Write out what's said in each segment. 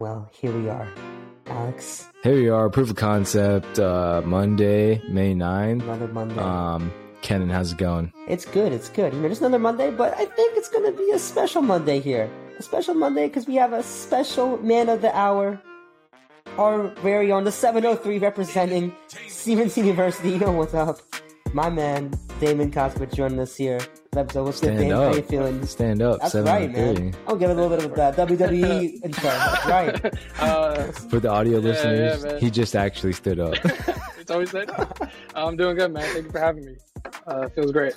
Well, here we are. Alex, Here we are, proof of concept, uh, Monday, May 9th. another Monday. Um, Kenan, how's it going? it's good, it's good. You know, just another Monday, but I think it's going to be a special Monday here. A special Monday because we have a special man of the hour. Our very own, the 703 representing Stevenson University. You know what's up? My man, Damon Kosmich joining us here. Episode. What's good, Stand Damon? How up. you feeling? Stand up, That's 7 right, man. I'll give it a little bit of a WWE intro. That's right. Uh, For the audio Yeah, listeners, yeah, he just actually stood up. it's always like, I'm doing good, man. Thank you for having me. Uh, feels great.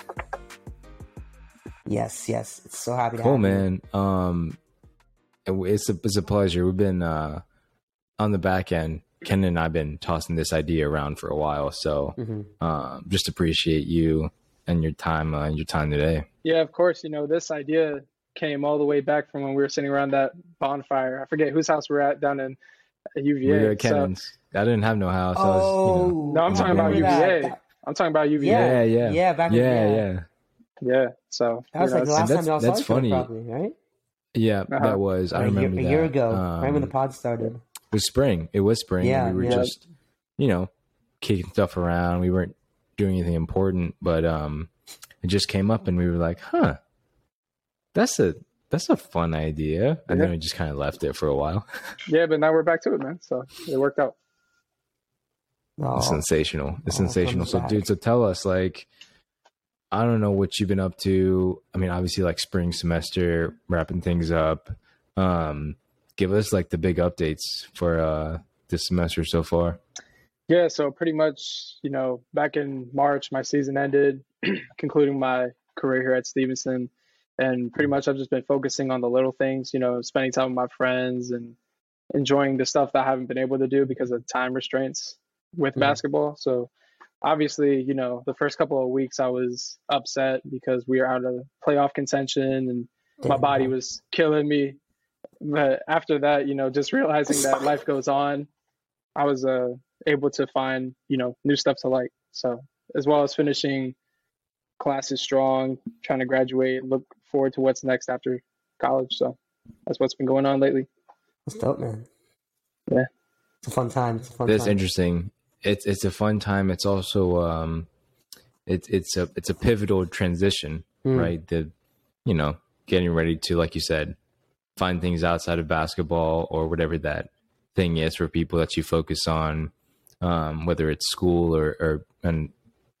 Yes, yes. It's so happy to cool, have you. man. Um, it- it's a, it's a pleasure. We've been, uh, on the back end, Ken and I've been tossing this idea around for a while. So, Mhm. um, just appreciate you and your time, uh, your time today. Yeah, of course. You know, this idea came all the way back from when we were sitting around that bonfire. I forget whose house we're at down in UVA. we were at So- Kenan's. I didn't have no house. I was, you know, Oh, No, I'm talking about UVA. that. I'm talking about UVA. Yeah. yeah, yeah, Yeah, back yeah, yeah. yeah. Yeah, So That was you know, like the last that's- time y'all saw that's each other, funny. probably, right? Yeah, Uh-huh. that was. I Or a year- remember a year ago, right when the Um, pod started. It was spring. It was spring. Yeah, we were yeah. just, you know, kicking stuff around. We weren't doing anything important, but um, it just came up, and we were like, "Huh, that's a that's a fun idea." And then we just kind of left it for a while. yeah, but now we're back to it, man. So it worked out. Oh, It's sensational. It's all sensational. So, back. dude, so tell us, like, I don't know what you've been up to. I mean, obviously, like spring semester, wrapping things up. Um, give us like the big updates for uh this semester so far. Yeah, so pretty much, you know, back in March, my season ended, concluding my career here at Stevenson. And pretty much I've just been focusing on the little things, you know, spending time with my friends and enjoying the stuff that I haven't been able to do because of time restraints with basketball. So obviously, you know, the first couple of weeks I was upset because we were out of playoff contention and my body was killing me. But after that, you know, just realizing that life goes on, I was uh, able to find, you know, new stuff to like. So as well as finishing classes strong, trying to graduate, look forward to what's next after college. So that's what's been going on lately. That's dope, man. Yeah. It's a fun time. It's a fun That's time. interesting. It's it's a fun time. It's also um, it's it's a it's a pivotal transition, Mm. right? The you know getting ready to like you said find things outside of basketball or whatever that thing is for people that you focus on, um, whether it's school or or and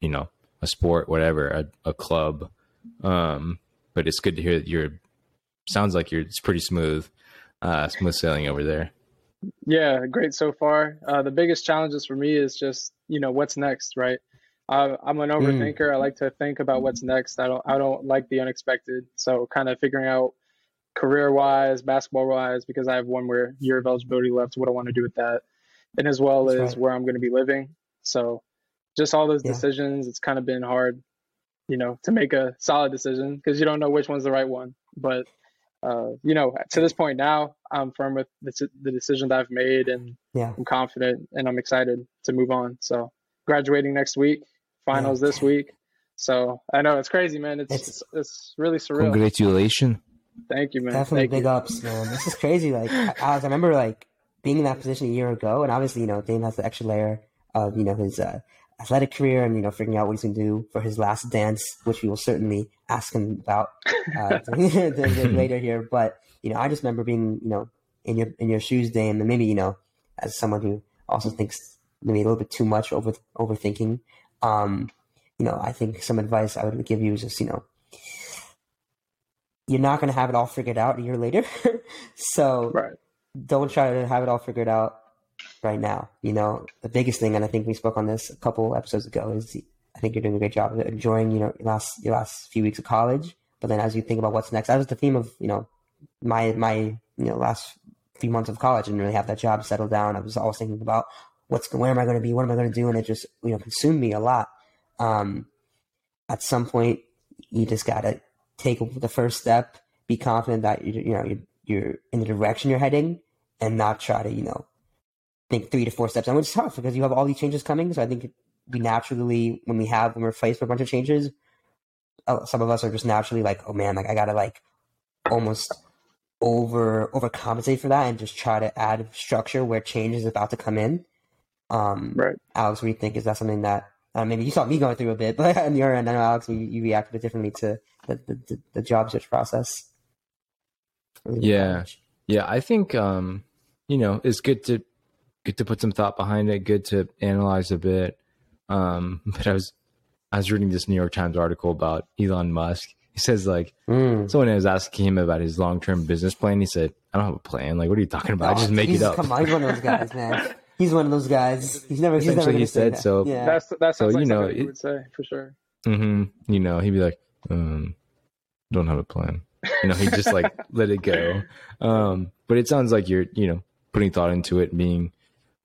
you know a sport, whatever, a, a club. Um, but it's good to hear that you're. Sounds like you're. It's pretty smooth, uh, smooth sailing over there. Yeah, great so far. Uh, the biggest challenges for me is just you know what's next, right? Uh, I'm an overthinker. I like to think about what's next. I don't I don't like the unexpected. So kind of figuring out career wise, basketball wise, because I have one more year of eligibility left. What I want to do with that, and as well That's as right. where I'm going to be living. So just all those Yeah. decisions. It's kind of been hard, you know, to make a solid decision because you don't know which one's the right one. But uh, you know, to this point now, I'm firm with the, the decision that I've made, and Yeah. I'm confident and I'm excited to move on. So graduating next week, finals Yeah. this week. So I know it's crazy, man. It's It's- it's, it's really surreal. Congratulations. Thank you, man. Definitely Thank big you. ups, man. This is crazy. Like, I, I I remember like being in that position a year ago, and obviously, you know, Dame has the extra layer of you know his uh, athletic career and you know figuring out what he's gonna do for his last dance, which we will certainly ask him about uh, later here. But you know, I just remember being you know in your in your shoes, Dame, and maybe you know as someone who also thinks maybe a little bit too much over overthinking. Um, you know, I think some advice I would give you is just you know you're not going to have it all figured out a year later. so Right. Don't try to have it all figured out right now. You know, the biggest thing, and I think we spoke on this a couple episodes ago, is I think you're doing a great job of enjoying, you know, your last your last few weeks of college. But then as you think about what's next, that was the theme of, you know, my my you know last few months of college and really have that job settled down. I was always thinking about what's where am I going to be, what am I going to do, and it just you know consumed me a lot. Um, at some point, you just got to take the first step, be confident that you you know you're, you're in the direction you're heading, and not try to you know think three to four steps. And it's tough because you have all these changes coming. So I think we naturally, when we have when we're faced with a bunch of changes, uh, some of us are just naturally like, oh man, like I gotta like almost over overcompensate for that and just try to add structure where change is about to come in. Um, Right. Alex, what do you think? Is that something that uh, maybe you saw me going through a bit, but on your end, I know Alex, you, you reacted differently to the, the, the job search process. Yeah. Yeah, I think um, you know, it's good to good to put some thought behind it, good to analyze a bit. Um, but I was I was reading this New York Times article about Elon Musk. He says like Mm. someone was asking him about his long term business plan. He said, I don't have a plan. Like, what are you talking about? I just Oh, make Jesus, it up. Come on, he's one of those guys, man. He's one of those guys. He's never. He's never Essentially, gonna he said that. so. Yeah. That's that So, like you know, something it- would say for sure. hmm You know, he'd be like, um, don't have a plan. You know, he just like let it go. Um, but it sounds like you're, you know, putting thought into it, being,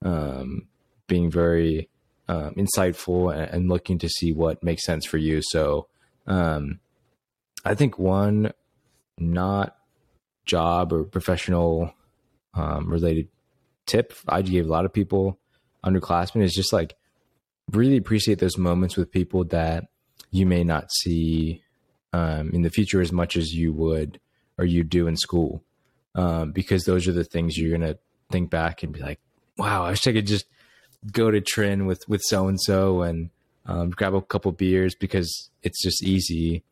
um, being very um, insightful and, and looking to see what makes sense for you. So, um, I think one not job or professional um, related tip I gave a lot of people underclassmen is just like really appreciate those moments with people that you may not see um, in the future as much as you would or you do in school um, because those are the things you're gonna think back and be like wow i wish i could just go to trin with with so and so and um, grab a couple beers because it's just easy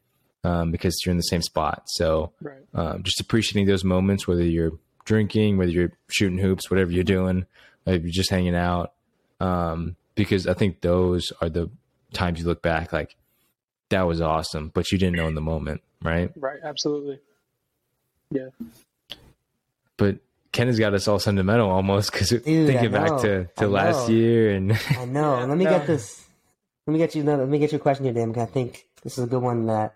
um, because you're in the same spot so Right. um, just appreciating those moments, whether you're drinking, whether you're shooting hoops, whatever you're doing, if you're just hanging out. Um, because I think those are the times you look back like that was awesome, but you didn't know in the moment, right? Right. Absolutely. Yeah. But Ken has got us all sentimental almost because thinking I back know. to, I to last know. year and I know. Yeah, let me no. get this. Let me get you. Let me get you a question here, Dan. Because I think this is a good one that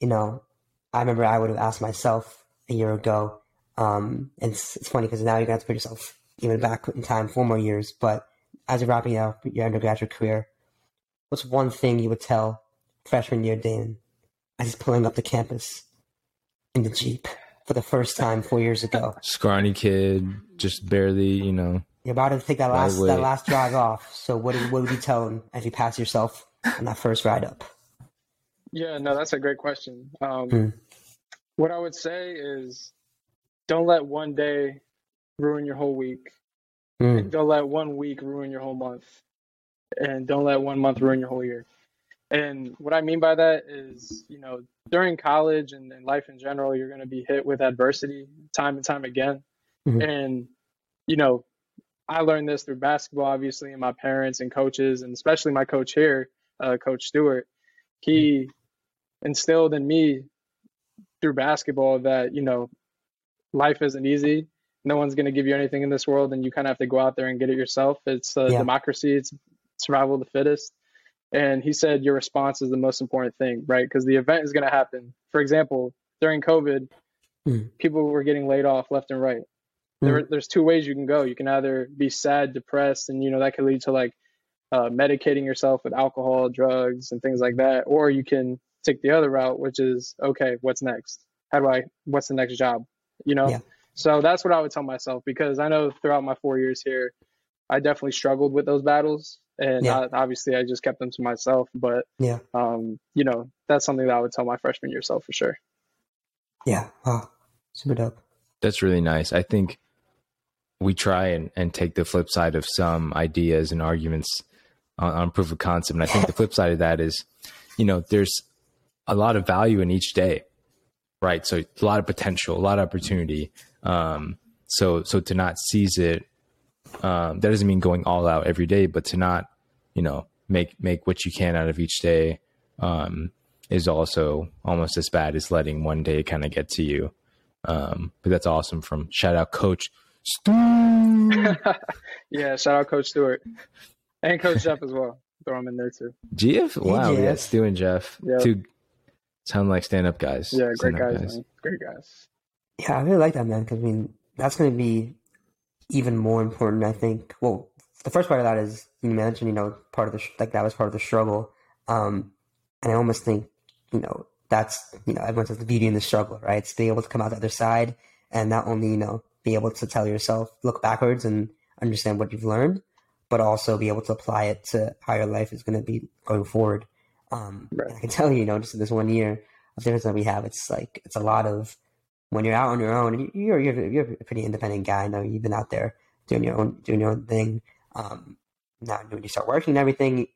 you know. I remember I would have asked myself a year ago. Um, and it's, it's funny because now you're gonna have to put yourself even back in time four more years. But as you're wrapping up your undergraduate career, what's one thing you would tell freshman year Dan as he's pulling up the campus in the jeep for the first time four years ago? scrawny kid, just barely, you know. You're about to take that last that last drive off. So what what would you tell him as you pass yourself on that first ride up? Yeah, no, that's a great question. Um, Hmm. What I would say is don't let one day ruin your whole week. Mm, Don't let one week ruin your whole month. And don't let one month ruin your whole year. And what I mean by that is, you know, during college and, and life in general, you're going to be hit with adversity time and time again. Mhm. And, you know, I learned this through basketball, obviously, and my parents and coaches, and especially my coach here, uh, Coach Stewart. He instilled in me through basketball that, you know, life isn't easy. No one's going to give you anything in this world, and you kind of have to go out there and get it yourself. It's a Yeah. democracy, it's survival of the fittest. And he said your response is the most important thing, right? Because the event is going to happen. For example, during COVID, Hmm. people were getting laid off left and right. There, there's two ways you can go. You can either be sad, depressed, and you know that could lead to like uh, medicating yourself with alcohol, drugs, and things like that, or you can take the other route, which is okay, what's next? How do I? What's the next job? You know. Yeah. So that's what I would tell myself because I know throughout my four years here, I definitely struggled with those battles, and Yeah. I, obviously I just kept them to myself. But Yeah. um, you know, that's something that I would tell my freshman year self for sure. Yeah. Wow. Super dope. That's really nice. I think we try and, and take the flip side of some ideas and arguments on, on proof of concept. And I think the flip side of that is, you know, there's a lot of value in each day, right? So a lot of potential, a lot of opportunity. Um, so, so to not seize it, um, that doesn't mean going all out every day, but to not, you know, make, make what you can out of each day, um, is also almost as bad as letting one day kind of get to you. Um, but that's awesome from shout out coach Stu. yeah, shout out Coach Stewart and Coach Jeff as well. Throw him in there too. Jeff? Wow, we got Jeff. Stu and Jeff. Yeah. Two sound like stand up guys. Yeah, great Stand-up guys, man. Great guys. Yeah, I really like that, man. Because I mean, that's going to be even more important. I think. Well, the first part of that is you mentioned, you know, part of the like that was part of the struggle, um, and I almost think, you know, that's you know, everyone says the beauty in the struggle, right? It's being able to come out the other side and not only you know be able to tell yourself, look backwards and understand what you've learned, but also be able to apply it to how your life is going to be going forward. Um, Right. I can tell you, you know, just in this one year of difference that we have, it's like it's a lot of when you're out on your own, you're you're you're a pretty independent guy. I know you've been out there doing your own doing your own thing. Um, now when you start working and everything,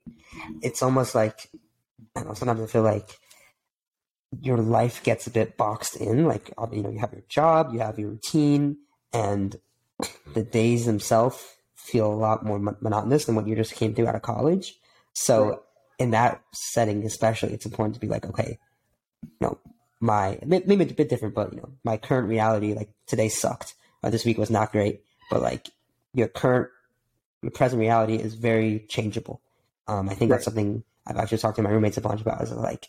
it's almost like I don't know. Sometimes I feel like your life gets a bit boxed in. Like you know, you have your job, you have your routine, and the days themselves feel a lot more monotonous than what you just came through out of college. So right. in that setting, especially, it's important to be like, okay, you know, my maybe it's a bit different, but you know, my current reality, like today sucked, or this week was not great, but like your current, present reality is very changeable. Um, I think right. that's something I've actually talked to my roommates a bunch about. Is like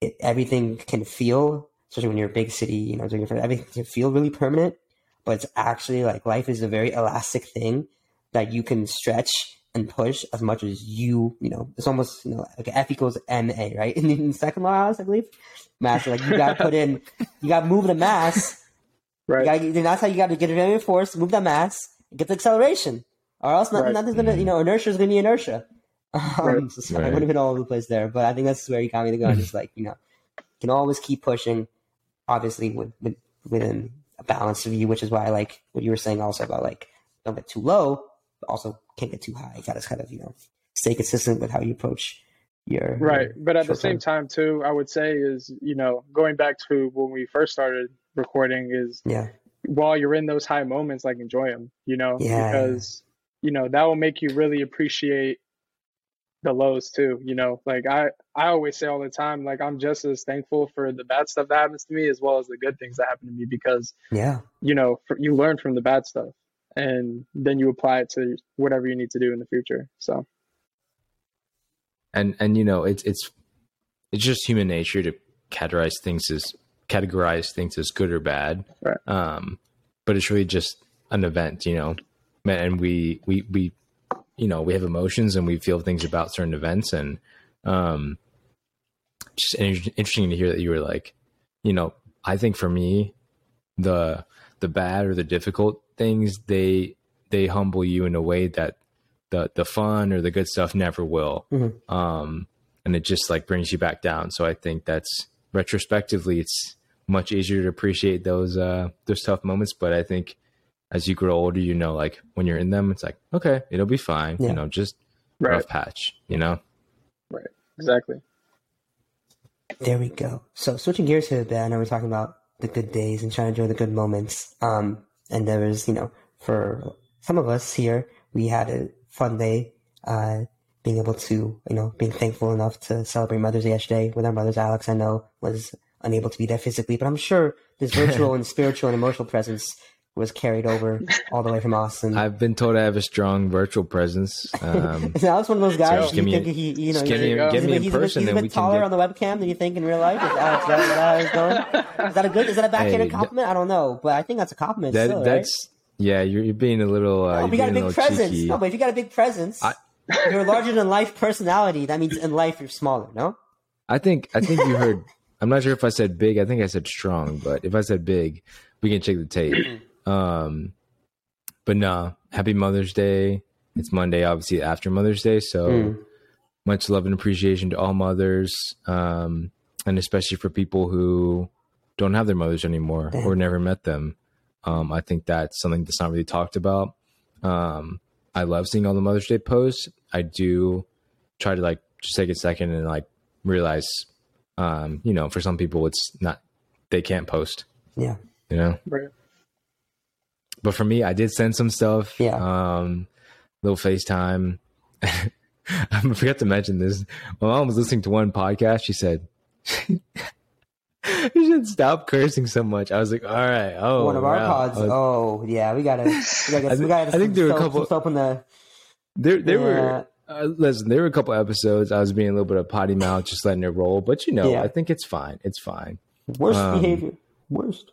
it, everything can feel, especially when you're a big city, you know, doing everything can feel really permanent, but it's actually like life is a very elastic thing that you can stretch and push as much as you, you know, it's almost, you know, like F equals ma, right? In, in second law, I believe, mass, like you got to put in, you got to move the mass, right? Gotta, that's how you got to get it force, move the mass, get the acceleration, or else nothing, right. nothing's gonna, you know, inertia is gonna be inertia. Um, right. so sorry, right. I would have been all over the place there, but I think that's where you got me to go. Just like you know, can always keep pushing, obviously with, with within a balance of you, which is why I like what you were saying also about like don't get too low, but also can't get too high. You got to kind of you know stay consistent with how you approach your right. Your but at the same time, too, I would say is you know going back to when we first started recording is yeah. While you're in those high moments, like enjoy them, you know, yeah. because you know that will make you really appreciate the lows too you know like i i always say all the time like i'm just as thankful for the bad stuff that happens to me as well as the good things that happen to me because yeah. you know for, you learn from the bad stuff and then you apply it to whatever you need to do in the future so. And and you know it's it's it's just human nature to categorize things as categorize things as good or bad. Right. Um but it's really just an event you know and we we we you know we have emotions and we feel things about certain events and um just interesting to hear that you were like you know i think for me the the bad or the difficult things they they humble you in a way that the the fun or the good stuff never will. Mm-hmm. um and it just like brings you back down. So i think that's retrospectively it's much easier to appreciate those uh those tough moments. But i think as you grow older, you know, like when you're in them, it's like, okay, it'll be fine. Yeah. You know, just right. rough patch, you know? Right. Exactly. There we go. So switching gears here a bit, I know we're talking about the good days and trying to enjoy the good moments. Um, and there was, you know, for some of us here, we had a fun day, uh, being able to, you know, being thankful enough to celebrate Mother's Day yesterday with our mothers. Alex, I know, was unable to be there physically, but I'm sure this virtual and spiritual and emotional presence was carried over all the way from Austin. I've been told I have a strong virtual presence. Um, is Alex one of those guys? So you think he, you know, give me, give me in person, he's a bit, he's a bit taller get... on the webcam than you think in real life. Is, Alex, that, is, that, that a good? Is that a backhanded hey, compliment? I don't know, but I think that's a compliment. That, still, that's right? yeah. You're, you're being a little. Uh, no, you got a big presence. Cheeky. No, but if you got a big presence, I... you're a larger than life personality. That means in life you're smaller. No. I think I think you heard. I'm not sure if I said big. I think I said strong, but if I said big, we can check the tape. Um, but nah, happy Mother's Day. It's Monday, obviously after Mother's Day. So mm. much love and appreciation to all mothers, um, and especially for people who don't have their mothers anymore Damn. or never met them. Um, I think that's something that's not really talked about. Um, I love seeing all the Mother's Day posts. I do try to like just take a second and like realize, um, you know, for some people it's not they can't post. Yeah. You know. Right but for me, I did send some stuff. Yeah. Um, little FaceTime. I forgot to mention this. My mom was listening to one podcast. She said, "You should stop cursing so much." I was like, "All right, oh, one of our wow. pods. Was, oh, yeah, we gotta, we gotta, we gotta I think there were a couple. Soap in the, there, there yeah. were. Uh, listen, there were a couple episodes. I was being a little bit of potty mouth, just letting it roll. But you know, yeah. I think it's fine. It's fine. Worst um, behavior. Worst.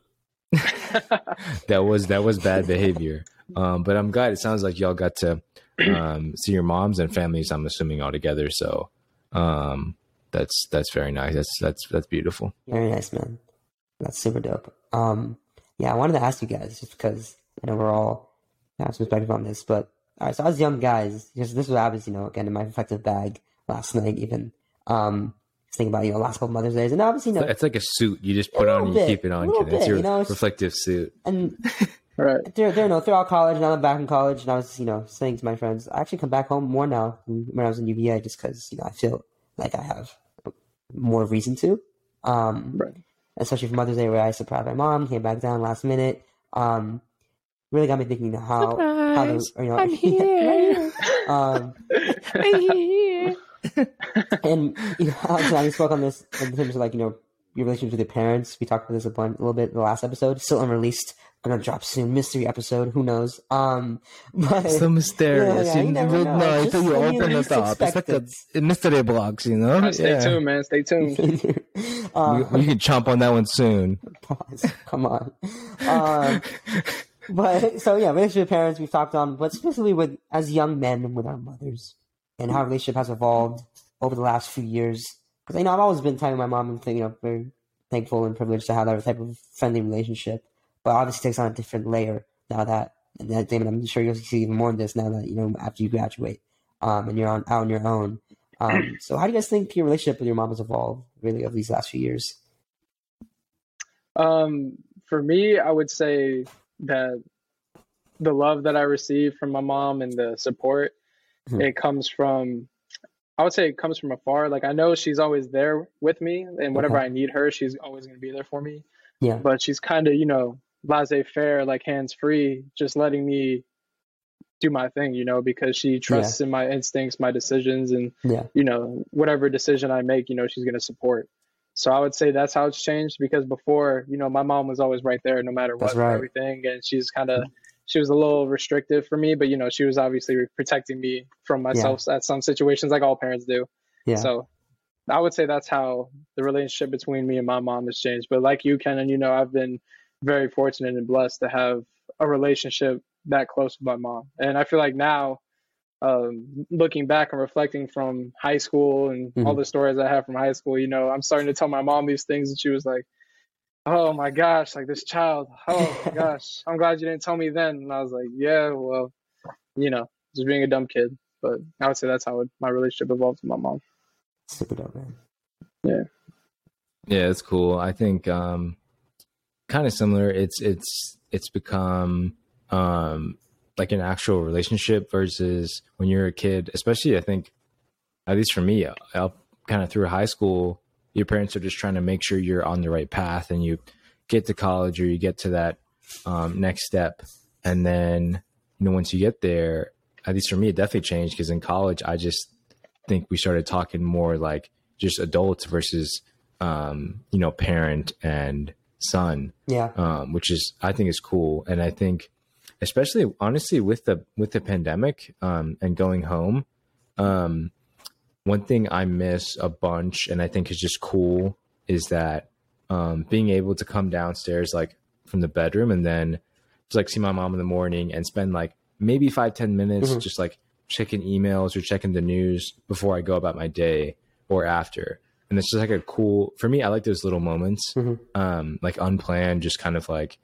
that was that was bad behavior. Um, but I'm glad it sounds like y'all got to um, see your moms and families. I'm assuming all together. So um, that's that's very nice. That's that's that's beautiful. Very nice, man. That's super dope. Um, yeah, I wanted to ask you guys just because I know we're all have some perspective on this, but all right. So as young guys, because this was obviously you know again in my reflective bag last night even. Um, thinking about you know last couple Mother's Days, and obviously you know It's like a suit you just put on and little you bit, keep it on. a little. It's bit, your you know, it's- reflective suit. and Right. they're, they're no throughout college. Now I'm back in college, and I was you know saying to my friends, I actually come back home more now when I was in UVA, just because you know I feel like I have more reason to. Um, Right. especially for Mother's Day, where I surprised my mom, came back down last minute. Um, really got me thinking how how the you know I'm here. um, and you know, Alex and I we spoke on this in terms of like you know your relationship with your parents. We talked about this a, bunch, a little bit in the last episode. Still unreleased. Gonna drop soon. Mystery episode. Who knows? Um, but so mysterious. Yeah, yeah, you you never will know. know Just until you open it up. It's like expect a, a mystery box, you know? Stay Yeah. tuned, man. Stay tuned. um, You, you can chomp on that one soon. pause. Come on. Um, but so yeah, relationship with parents we've talked on, but specifically with as young men with our mothers and how our relationship has evolved over the last few years. Because you know I've always been telling my mom and you know very thankful and privileged to have that type of friendly relationship, but obviously takes on a different layer now that and that Damon, I'm sure you'll see even more of this now that you know after you graduate um, and you're on out on your own. Um, so how do you guys think your relationship with your mom has evolved really over these last few years? Um, for me, I would say that the love that I receive from my mom and the support, Mhm. it comes from, I would say it comes from afar. Like I know she's always there with me, and whenever Okay. I need her, she's always going to be there for me. Yeah. But she's kind of, you know, laissez-faire, like hands-free, just letting me do my thing, you know, because she trusts in my instincts, my decisions, and Yeah. you know, whatever decision I make, you know, she's going to support. So I would say that's how it's changed because before, you know, my mom was always right there no matter what right. everything. And she's kind of, she was a little restrictive for me, but, you know, she was obviously protecting me from myself at some situations, like all parents do. Yeah. So I would say that's how the relationship between me and my mom has changed. But like you, Ken, and you know, I've been very fortunate and blessed to have a relationship that close with my mom. And I feel like now, um, looking back and reflecting from high school and all Mhm. the stories I have from high school, you know, I'm starting to tell my mom these things, and she was like, "Oh my gosh, like this child. Oh my gosh, I'm glad you didn't tell me then." And I was like, "Yeah, well, you know, just being a dumb kid." But I would say that's how it, my relationship evolved with my mom. Super dope, man. Yeah, it's cool. I think um kind of similar. It's it's it's become um like an actual relationship versus when you're a kid, especially I think at least for me, up kind of through high school, your parents are just trying to make sure you're on the right path and you get to college or you get to that um, next step. And then, you know, once you get there, at least for me, it definitely changed because in college, I just think we started talking more like just adults versus, um, you know, parent and son Yeah. um, which is I think is cool. And I think, especially honestly, with the with the pandemic um, and going home, um, one thing I miss a bunch, and I think is just cool, is that um, being able to come downstairs like from the bedroom and then just like see my mom in the morning and spend like maybe five ten minutes Mhm. just like checking emails or checking the news before I go about my day or after. And it's just like a cool for me. I like those little moments Mhm. um, like unplanned, just kind of like,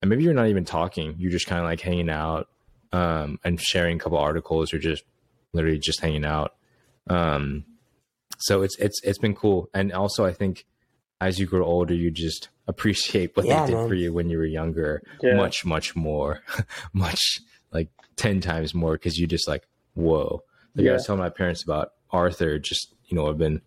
and maybe you're not even talking, you're just kind of like hanging out um, and sharing a couple articles or just literally just hanging out. Um, so it's it's it's been cool, and also I think as you grow older, you just appreciate what Yeah, they did man. for you when you were younger Yeah. much much more, much like ten times more because you just like whoa. Like I was telling my parents about Arthur, just you know, I've been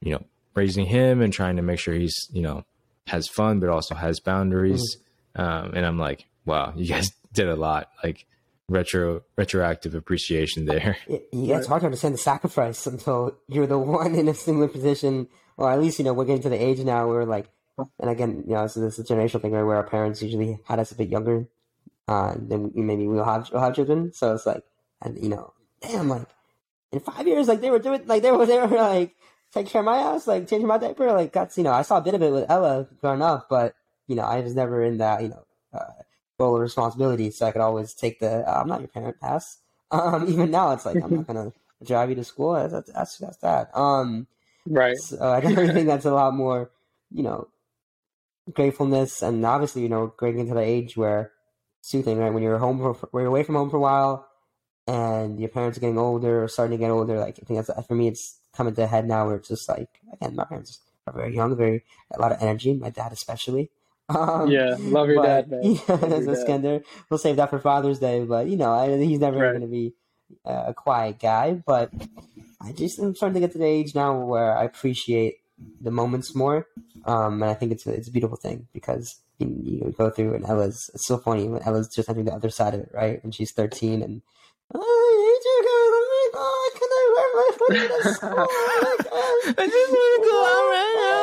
you know raising him and trying to make sure he's you know has fun but also has boundaries um, and i'm like wow you guys did a lot like retro retroactive appreciation there. It, yeah, it's hard to understand the sacrifice until you're the one in a similar position, or at least you know we're getting to the age now where like, and again, you know, this is a generational thing right, where our parents usually had us a bit younger, uh, then maybe we'll have we'll have children. So it's like, and you know, damn, like in five years, like they were doing, like they were they were like taking care of my house, like changing my diaper, like that's you know, I saw a bit of it with Ella growing up, but you know, I was never in that you know uh, role of responsibility, so I could always take the uh, I'm not your parent pass. Um, even now, it's like I'm not gonna drive you to school. That's that's that's that. Um, Right. so I definitely think that's a lot more, you know, gratefulness, and obviously, you know, getting into the age where soothing, right? When you're home for, when you're away from home for a while, and your parents are getting older or starting to get older, like I think that's for me, it's coming to a head now where it's just like again, my parents are very young, very a lot of energy. My dad especially. Um, yeah, love your but, dad, man. Yeah, as Iskender, we'll save that for Father's Day. But you know, I, he's never right. going to be uh, a quiet guy. But I just am starting to get to the age now where I appreciate the moments more, um, and I think it's a, it's a beautiful thing because you, you go through and Ella's it's so funny when Ella's just entering the other side of it, right? And she's thirteen and oh, I hate you guys. Oh my god, can I wear my hoodie to school? Oh I just want to go out right now.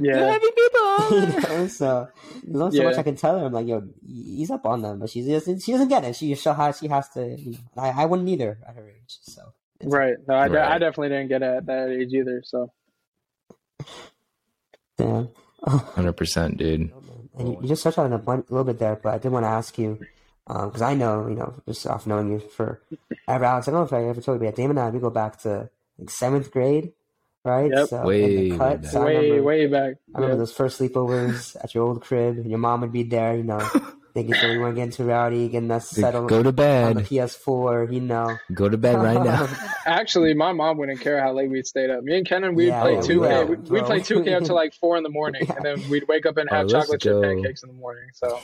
Yeah, happy people. you know, so not so yeah. much I can tell her. I'm like, yo, he's up on them, but she doesn't. She doesn't get it. She she has she has to. You know, I I wouldn't either at her age. So right. No, I, right. I definitely didn't get it at that age either. So. Damn. Hundred percent, dude. And you, you just touched on it a little bit there, but I did want to ask you because um, I know, you know, just off knowing you for ever, Alex. I don't know if I ever told you, but Damon and I we go back to like seventh grade, right? Yep. So, way, cut, so way, remember, way back. I remember those first sleepovers at your old crib, and your mom would be there, you know, thinking sure we weren't getting too rowdy, getting us settled. Go to bed. On the PS4, you know. Go to bed right now. Actually, my mom wouldn't care how late we'd stayed up. Me and Kenan, we'd yeah, play 2K. We'd, we'd play 2K up to like 4 in the morning, yeah. and then we'd wake up and have oh, chocolate chip pancakes in the morning, so.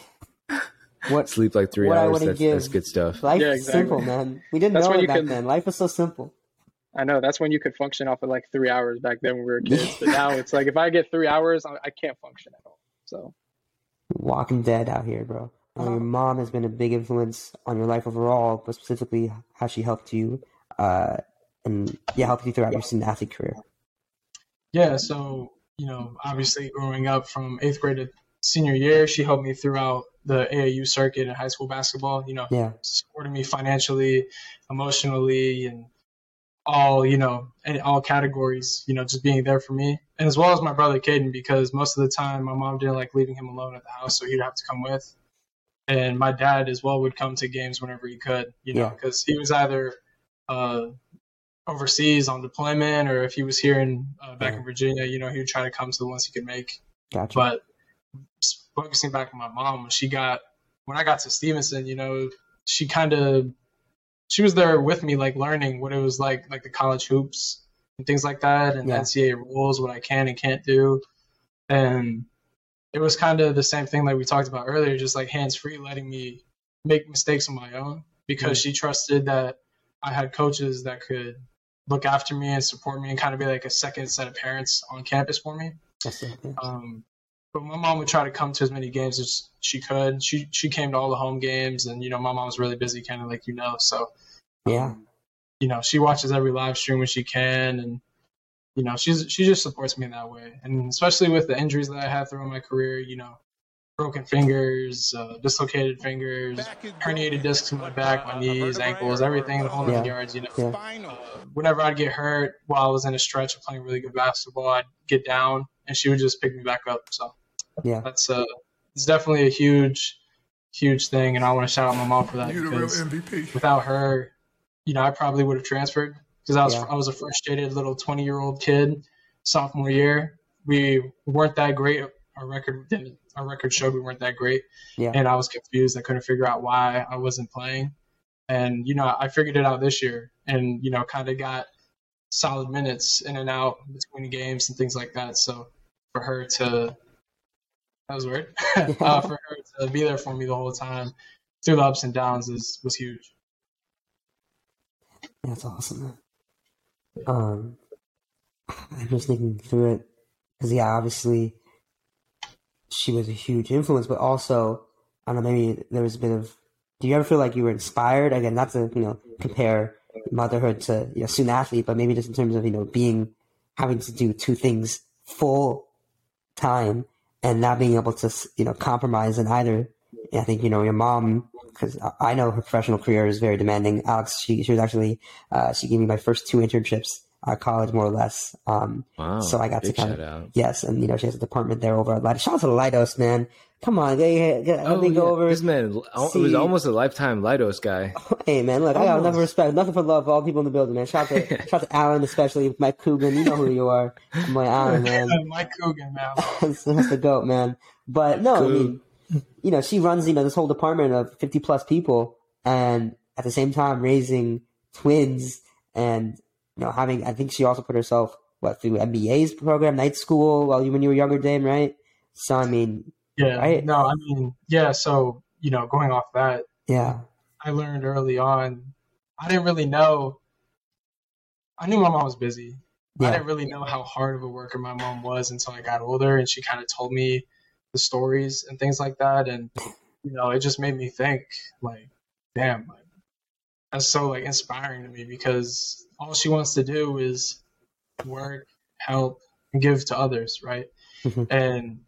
What sleep like three hours? That's, give, that's, good stuff. Life yeah, exactly. simple, man. We didn't that's know it back could, then. Life was so simple. I know that's when you could function off of like three hours back then when we were kids. but now it's like if I get three hours, I, I can't function at all. So, Walking Dead out here, bro. Uh-huh. Your mom has been a big influence on your life overall, but specifically how she helped you, uh, and yeah, helped you throughout your student athlete career. Yeah, so you know, obviously growing up from eighth grade to senior year, she helped me throughout the AAU circuit and high school basketball. You know, yeah. supporting me financially, emotionally, and all you know, in all categories. You know, just being there for me, and as well as my brother Caden, because most of the time my mom didn't like leaving him alone at the house, so he'd have to come with. And my dad as well would come to games whenever he could, you know, because yeah. he was either uh, overseas on deployment, or if he was here in uh, back yeah. in Virginia, you know, he would try to come to the ones he could make. Gotcha. But focusing back on my mom when she got when I got to Stevenson, you know, she kind of she was there with me, like learning what it was like, like the college hoops and things like that, and yeah. NCAA rules, what I can and can't do, and it was kind of the same thing like we talked about earlier, just like hands free, letting me make mistakes on my own because mm-hmm. she trusted that I had coaches that could look after me and support me and kind of be like a second set of parents on campus for me. Um, but my mom would try to come to as many games as she could. She she came to all the home games, and you know my mom's really busy, kind of like you know. So yeah, um, you know she watches every live stream when she can, and you know she's she just supports me in that way. And especially with the injuries that I had throughout my career, you know, broken fingers, uh, dislocated fingers, herniated discs in my back, my knees, ankles, everything, the whole nine yeah. yards. You know, yeah. uh, whenever I'd get hurt while I was in a stretch of playing really good basketball, I'd get down, and she would just pick me back up. So yeah, that's uh, it's definitely a huge, huge thing, and I want to shout out my mom for that You're because without her, you know, I probably would have transferred because I was yeah. I was a frustrated little twenty year old kid sophomore year. We weren't that great. Our record didn't. Our record showed we weren't that great, yeah. and I was confused. I couldn't figure out why I wasn't playing, and you know, I figured it out this year, and you know, kind of got solid minutes in and out between games and things like that. So for her to that was weird. uh, for her to be there for me the whole time through the ups and downs is was huge. That's awesome. Um, I'm just thinking through it because yeah, obviously she was a huge influence, but also I don't know. Maybe there was a bit of. Do you ever feel like you were inspired? Again, not to you know compare motherhood to you know student athlete, but maybe just in terms of you know being having to do two things full time and not being able to you know compromise in either. I think you know your mom because I know her professional career is very demanding. Alex, she she was actually uh, she gave me my first two internships at college, more or less. Um, wow, so I got to kind of out. yes, and you know she has a department there over at Light. Shout out to Leidos, man. Come on, get, get, oh, let me yeah. go over. This man, see. was almost a lifetime Leidos guy. Hey man, look, almost. I got nothing respect, nothing for love for all people in the building, man. Shout out to shout out to Alan, especially Mike Coogan. You know who you are, my Alan, man. Mike Coogan, man. that's, that's the goat, man. But no, I mean, you know, she runs you know this whole department of fifty plus people, and at the same time raising twins and you know having. I think she also put herself what through MBA's program, night school, while you when you were younger, Dame, right? So I mean, Yeah. Right. No, I mean, yeah. So you know, going off that, yeah, I learned early on. I didn't really know. I knew my mom was busy. I didn't really know how hard of a worker my mom was until I got older, and she kind of told me the stories and things like that, and you know, it just made me think, like, damn, like, that's so like inspiring to me because all she wants to do is work, help, and give to others, right? Mhm. And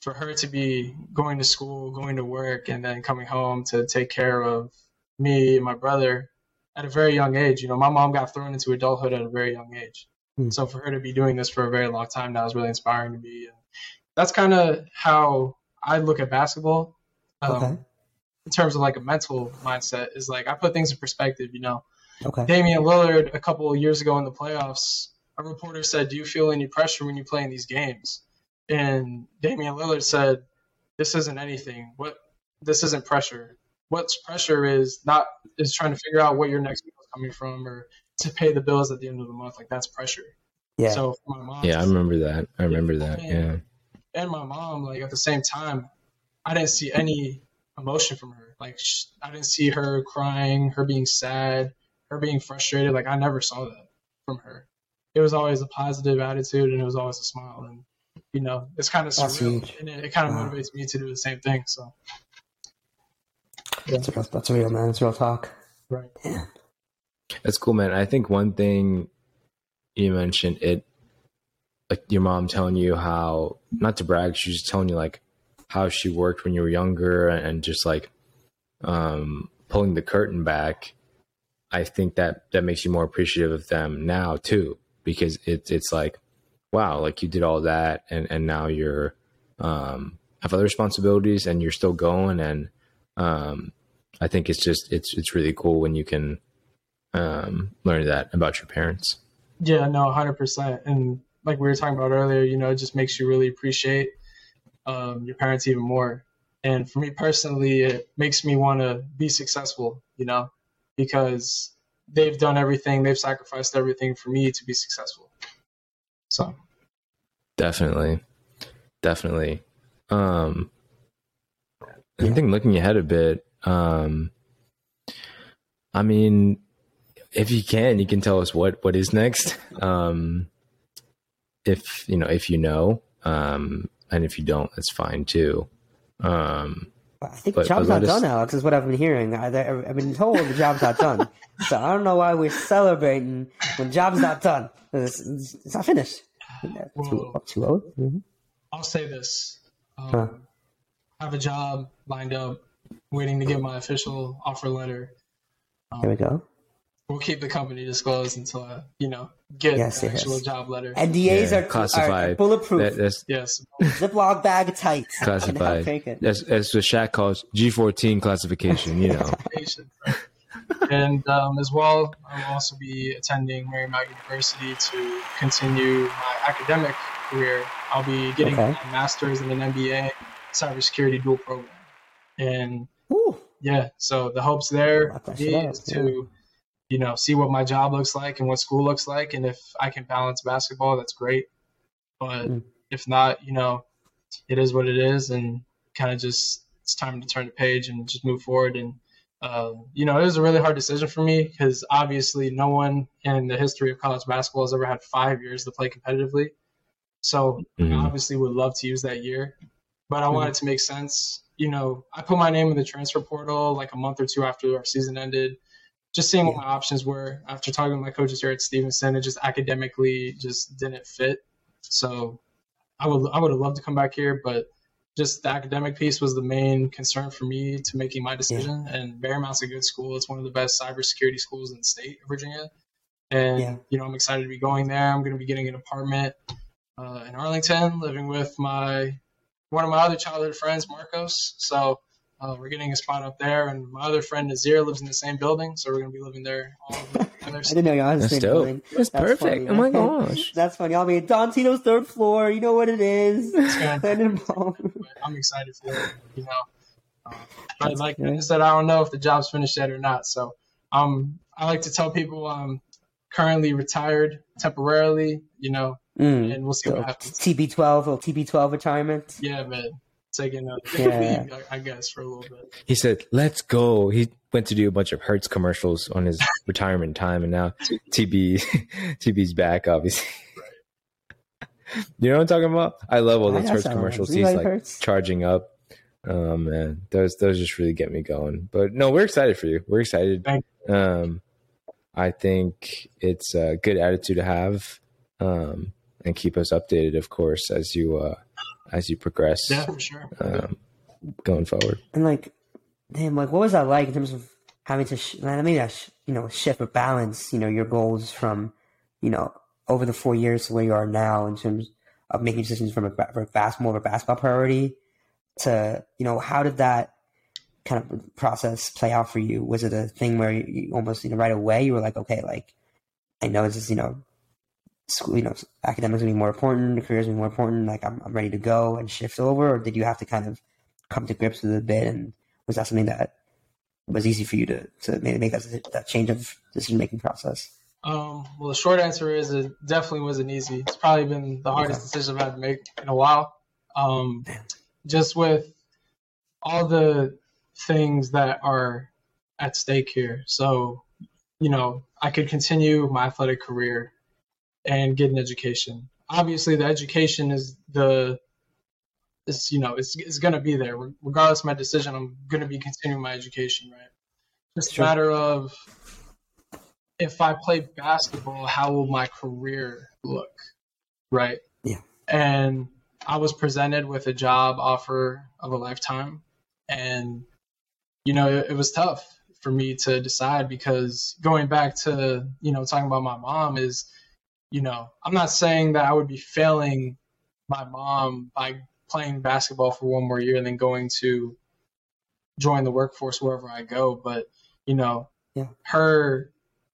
for her to be going to school, going to work, and then coming home to take care of me and my brother at a very young age. You know, my mom got thrown into adulthood at a very young age. Hmm. So for her to be doing this for a very long time now is really inspiring to me. And that's kind of how I look at basketball. Um, Okay. In terms of like a mental mindset, is like I put things in perspective. You know, okay, Damian Lillard a couple of years ago in the playoffs, a reporter said, "Do you feel any pressure when you play in these games?" And Damian Lillard said, "This isn't anything. What this isn't pressure. What's pressure is not is trying to figure out what your next meal is coming from or to pay the bills at the end of the month. Like that's pressure. yeah, So for my mom, Yeah, I remember that. I remember that. Yeah. and my mom like at the same time i didn't see any emotion from her like sh- i didn't see her crying her being sad her being frustrated like i never saw that from her it was always a positive attitude and it was always a smile and you know it's kind of That's surreal huge. and it, it kind of Wow. motivates me to do the same thing so that's real, that's real, man. That's real talk. right Yeah, That's cool, man. I think one thing you mentioned it, like your mom telling you how not to brag, she's just telling you like how she worked when you were younger and just like um, pulling the curtain back. I think that that makes you more appreciative of them now too, because it's it's like, wow, like you did all that and and now you're um, have other responsibilities and you're still going and um, I think it's just it's it's really cool when you can um, learn that about your parents. yeah no 100% and like we were talking about earlier you know it just makes you really appreciate um, your parents even more and for me personally it makes me want to be successful you know because they've done everything they've sacrificed everything for me to be successful so Definitely, definitely. Um, I think looking ahead a bit. Um, I mean, if you can, you can tell us what what is next. Um, if you know, if you know, um, and if you don't, that's fine too. Um, I think But- the job's but not let us- done, Alex. Is what I've been hearing. I, I've been told the job's not done. so I don't know why we're celebrating when job's not done. It's, it's, it's not finished. Too, Whoa. too old. Mhm. i'll say this um, Huh. I have a job lined up waiting to get my official offer letter um, There we go. We'll keep the company disclosed until I, you know get Yes, the yes. actual job letter NDAs Yeah, are, are classified. bulletproof. that, that's yes Ziploc bag tight. classified. Take it. That's that's what Shaq calls G fourteen classification. You know. and um, as well, I will also be attending Marymount University to continue my academic career. I'll be getting Okay. a master's and an MBA cybersecurity dual program. And Ooh, yeah, so the hopes there Lock for that me shit up, is to, you know, see what my job looks like and what school looks like, and if I can balance basketball, that's great. But Mm. if not, you know, it is what it is, and kind of just it's time to turn the page and just move forward. And um, you know, it was a really hard decision for me because obviously no one in the history of college basketball has ever had five years to play competitively. So I Mhm. obviously would love to use that year, but I Mhm. wanted to make sense. You know, I put my name in the transfer portal like a month or two after our season ended, just seeing what my options were. After talking with my coaches here at Stevenson, it just academically just didn't fit. So I would I would have loved to come back here, but just the academic piece was the main concern for me to making my decision. And Marymount's a good school. It's one of the best cybersecurity schools in the state of Virginia. And Yeah. you know, I'm excited to be going there. I'm going to be getting an apartment uh, in Arlington, living with my one of my other childhood friends, Marcos. So uh, we're getting a spot up there, and my other friend Nazir lives in the same building, so we're going to be living there all together. I didn't know y'all had the That's same dope. building. That's perfect. funny, oh my gosh. That's funny. I'll be at Don Tito's third floor. You know what it is. gonna- Landon Ball. but I'm excited for it. You know, Uh, but like I said, I don't know if the job's finished yet or not. So um, I like to tell people I'm currently retired temporarily, you know, Mm. and we'll see So, what happens. TB12 or TB12 retirement. Yeah, man. Taking a Yeah. leave, I I guess, for a little bit. He said, "Let's go." He went to do a bunch of Hertz commercials on his retirement time, and now TB TB's back. Obviously, you know what I'm talking about? I love all those know Hertz commercials. He's Eli like Hertz. charging up. Oh man, those those just really get me going. But no, we're excited for you. We're excited. Thank Um, I think it's a good attitude to have, um, and keep us updated, of course, as you uh, as you progress Yeah, for sure. um, going forward. And like, damn, like, what was that like in terms of having to, sh- I mean, that sh- you know, shift or balance, you know, your goals from, you know, over the four years to where you are now in terms of making decisions from a, ba- from a fast, more of a basketball priority to, you know, how did that kind of process play out for you? Was it a thing where you, you almost, you know, right away you were like, okay, like, I know this is, you know, school, you know, academics gonna be more important, careers gonna be more important. Like, I'm, I'm ready to go and shift over, or did you have to kind of come to grips with it a bit? And was that something that was easy for you to to maybe make that that change of decision making process? Um, well, the short answer is it definitely wasn't easy. It's probably been the hardest Okay. decision I've had to make in a while. Um, just with all the things that are at stake here. So, you know, I could continue my athletic career and get an education. Obviously, the education is the is you know it's, it's going to be there regardless of my decision. I'm going to be continuing my education, right? Just a matter of if I play basketball, how will my career look, right? Yeah. And I was presented with a job offer of a lifetime, and you know it, it was tough for me to decide because going back to you know talking about my mom is, you know, I'm not saying that I would be failing my mom by playing basketball for one more year and then going to join the workforce wherever I go, but you know, Yeah. her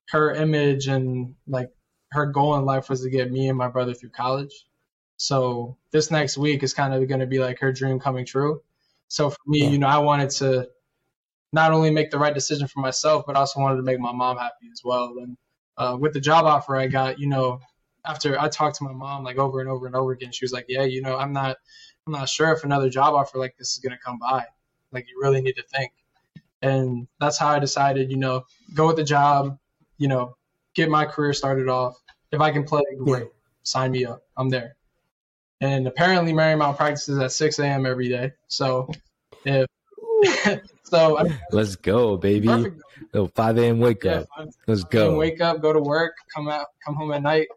her image and like her goal in life was to get me and my brother through college. So this next week is kind of going to be like her dream coming true. So for me, Yeah. you know, I wanted to not only make the right decision for myself, but also wanted to make my mom happy as well. And uh, with the job offer I got, you know, after I talked to my mom like over and over and over again, she was like, "Yeah, you know, I'm not, I'm not sure if another job offer like this is going to come by. Like, you really need to think." And that's how I decided, you know, go with the job, you know, get my career started off. If I can play, great. Sign me up. I'm there. And apparently, Marymount practices at 6 a.m. every day. So, if so, I Let's go, baby. perfect. Oh, 5 a.m. wake Yeah, up. fine. Let's And go. wake up, go to work, come out, come home at night,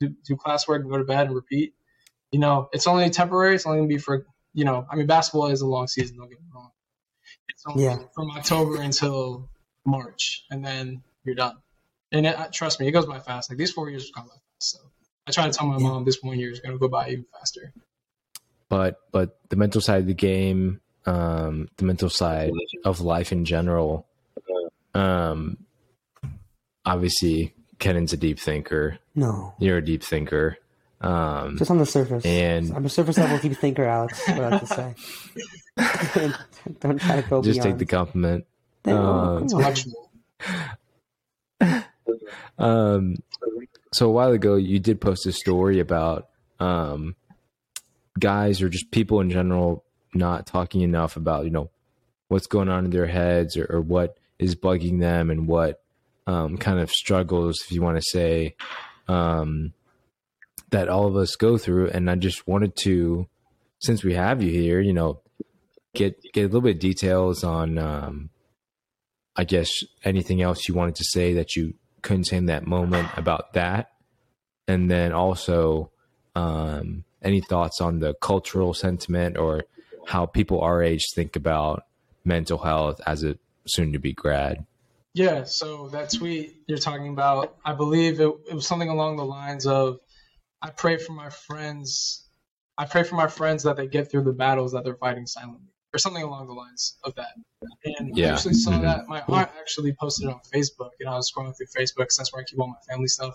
do, do classwork, go to bed and repeat. You know, it's only temporary. It's only gonna be for you know. I mean, basketball is a long season. Don't get me wrong. It's only Yeah. from October until March, and then you're done. And it, uh, trust me, it goes by fast. Like these four years have gone by fast. So I try to tell my Yeah. mom this one year is gonna go by even faster. but but the mental side of the game, um, the mental side of life in general, um, obviously Kenan's a deep thinker. No, You're a deep thinker. Um, just on the surface. And- I'm a surface level deep thinker, Alex. What I like to say. Don't try to go just beyond. take the compliment. Damn, come on. Um, so a while ago, you did post a story about um, guys or just people in general not talking enough about you know what's going on in their heads or, or what is bugging them and what um, kind of struggles, if you want to say, um, that all of us go through. And I just wanted to, since we have you here, you know, get get a little bit of details on, um, I guess, anything else you wanted to say that you couldn't say in that moment about that, and then also um, any thoughts on the cultural sentiment or how people our age think about mental health as a soon-to-be grad. Yeah, so that tweet you're talking about, I believe it, it was something along the lines of I pray for my friends I pray for my friends that they get through the battles that they're fighting silently. Or something along the lines of that. And I actually saw Mhm. that my aunt actually posted it on Facebook and I was scrolling through Facebook that's where I keep all my family stuff.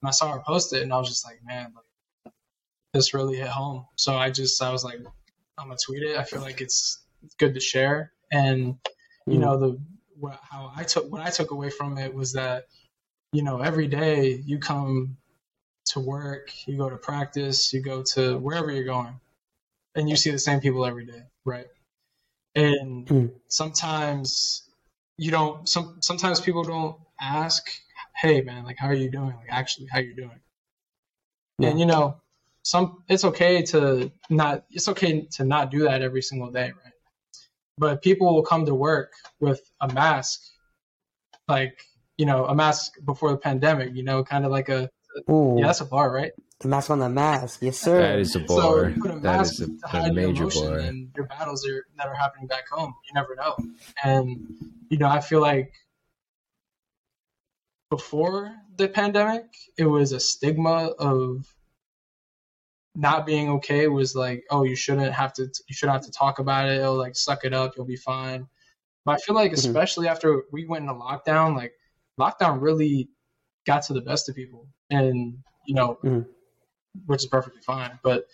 And I saw her post it and I was just like, man, like this really hit home. So I just I was like, I'm gonna tweet it. I feel like it's good to share. And you Mm. know the what, how I took what I took away from it was that you know every day you come to work, you go to practice, you go to wherever you're going, and you see the same people every day, right? And Mm. sometimes you don't. Some sometimes people don't ask, "Hey, man, like how are you doing? Like actually, how you doing?" Yeah. And you know, some it's okay to not. It's okay to not do that every single day, right? But people will come to work with a mask, like you know, a mask before the pandemic. You know, kind of like a Ooh, yeah, that's a bar, right? the mask on the mask. Yes, sir. That is a So bar. you put a That mask is a, to a hide your major emotion bar. and your battles are, that are happening back home. You never know. And you know, I feel like before the pandemic, it was a stigma of not being okay. Was like, oh, you shouldn't have to. You shouldn't have to talk about it. Oh, like suck it up. You'll be fine. But I feel like, Mhm. especially after we went into lockdown, like lockdown really got to the best of people, and you know, Mhm. which is perfectly fine. But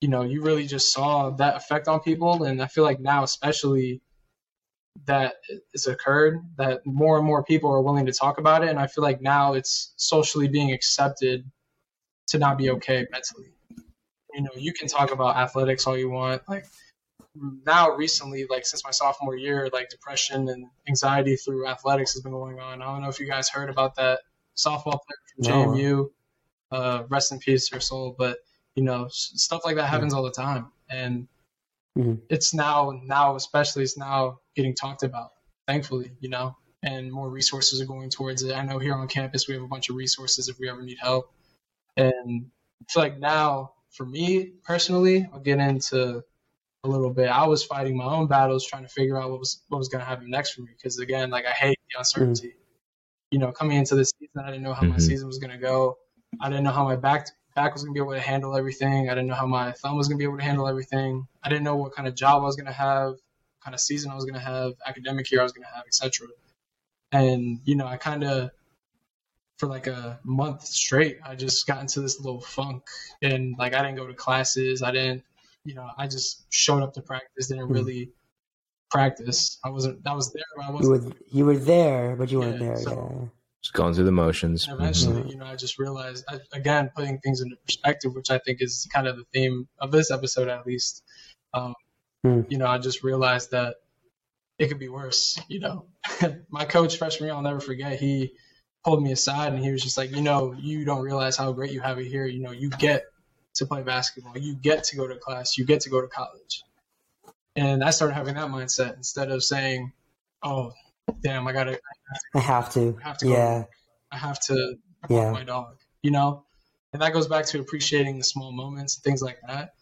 you know, you really just saw that effect on people, and I feel like now, especially that it's occurred, that more and more people are willing to talk about it, and I feel like now it's socially being accepted to not be okay mentally. You know, you can talk about athletics all you want, like now recently, like since my sophomore year, like depression and anxiety through athletics has been going on. I don't know if you guys heard about that softball player from No. JMU. Uh, rest in peace, her soul. But you know, stuff like that happens all the time, and Mhm. it's now, now especially, it's now getting talked about. Thankfully, you know, and more resources are going towards it. I know here on campus we have a bunch of resources if we ever need help, and I feel like now, for me personally, I'll get into a little bit. I was fighting my own battles, trying to figure out what was what was going to happen next for me. Because again, like I hate the uncertainty. You know, coming into this season, I didn't know how my Mhm. season was going to go. I didn't know how my back back was going to be able to handle everything. I didn't know how my thumb was going to be able to handle everything. I didn't know what kind of job I was going to have, what kind of season I was going to have, academic year I was going to have, etc. And you know, I kind of for like a month straight, I just got into this little funk, and like I didn't go to classes. I didn't, you know, I just showed up to practice, didn't Mhm. really practice. I wasn't. I was there, but I You wasn't. were you were there, but you weren't Yeah, there. so- Just going through the motions. And eventually, Mhm. you know, I just realized, I, again, putting things into perspective, which I think is kind of the theme of this episode, at least. Um, Hmm. You know, I just realized that it could be worse. You know, my coach freshman year, I'll never forget. He pulled me aside and he was just like, you know, you don't realize how great you have it here. You know, you get to play basketball, you get to go to class, you get to go to college. And I started having that mindset instead of saying, oh, damn, I gotta, I have to. I have to go Yeah, I have to Yeah. my dog, you know? And that goes back to appreciating the small moments, things like that.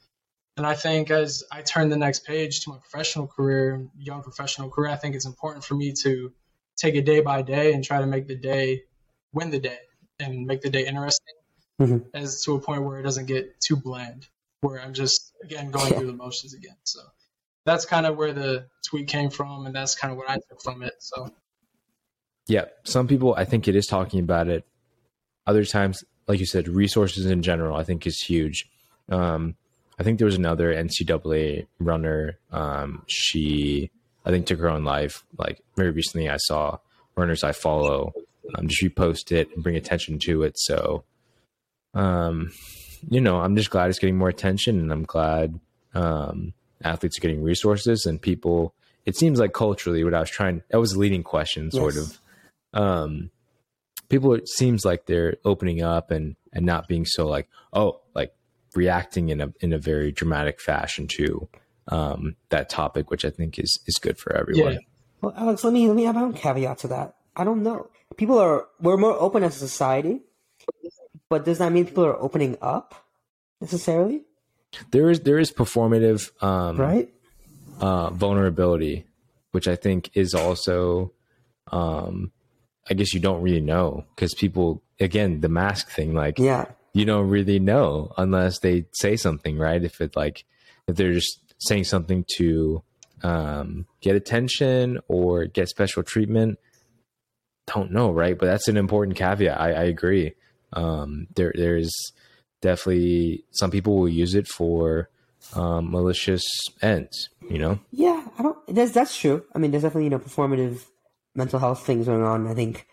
And I think as I turn the next page to my professional career, young professional career, I think it's important for me to take it day by day and try to make the day win the day and make the day interesting Mhm. as to a point where it doesn't get too bland, where I'm just again going Yeah. through the motions again. So that's kind of where the tweet came from and that's kind of what I took from it. So Yeah, some people I think it is talking about it. Other times, like you said, resources in general I think is huge. Um, I think there was another NCAA runner. Um, she I think took her own life. Like very recently, I saw runners I follow um, just repost it and bring attention to it. So, um, you know, I'm just glad it's getting more attention, and I'm glad um, athletes are getting resources and people. It seems like culturally, what I was trying that was a leading question, sort Yes. of um people it seems like they're opening up and and not being so like oh like reacting in a in a very dramatic fashion to um that topic which i think is is good for everyone yeah, Well, Alex, let me let me my own caveat to that. I don't know. People are we're more open as a society, but does that mean people are opening up necessarily? there is there is performative um Right? uh vulnerability which i think is also um i guess you don't really know because people again the mask thing like Yeah. you don't really know unless they say something, right? If it like if they're just saying something to um, get attention or get special treatment, don't know, right? But that's an important caveat. I, I agree. Um, there there's definitely some people will use it for um, malicious ends. You know. Yeah, I don't. That's that's true. I mean, there's definitely you know performative mental health things going on. I think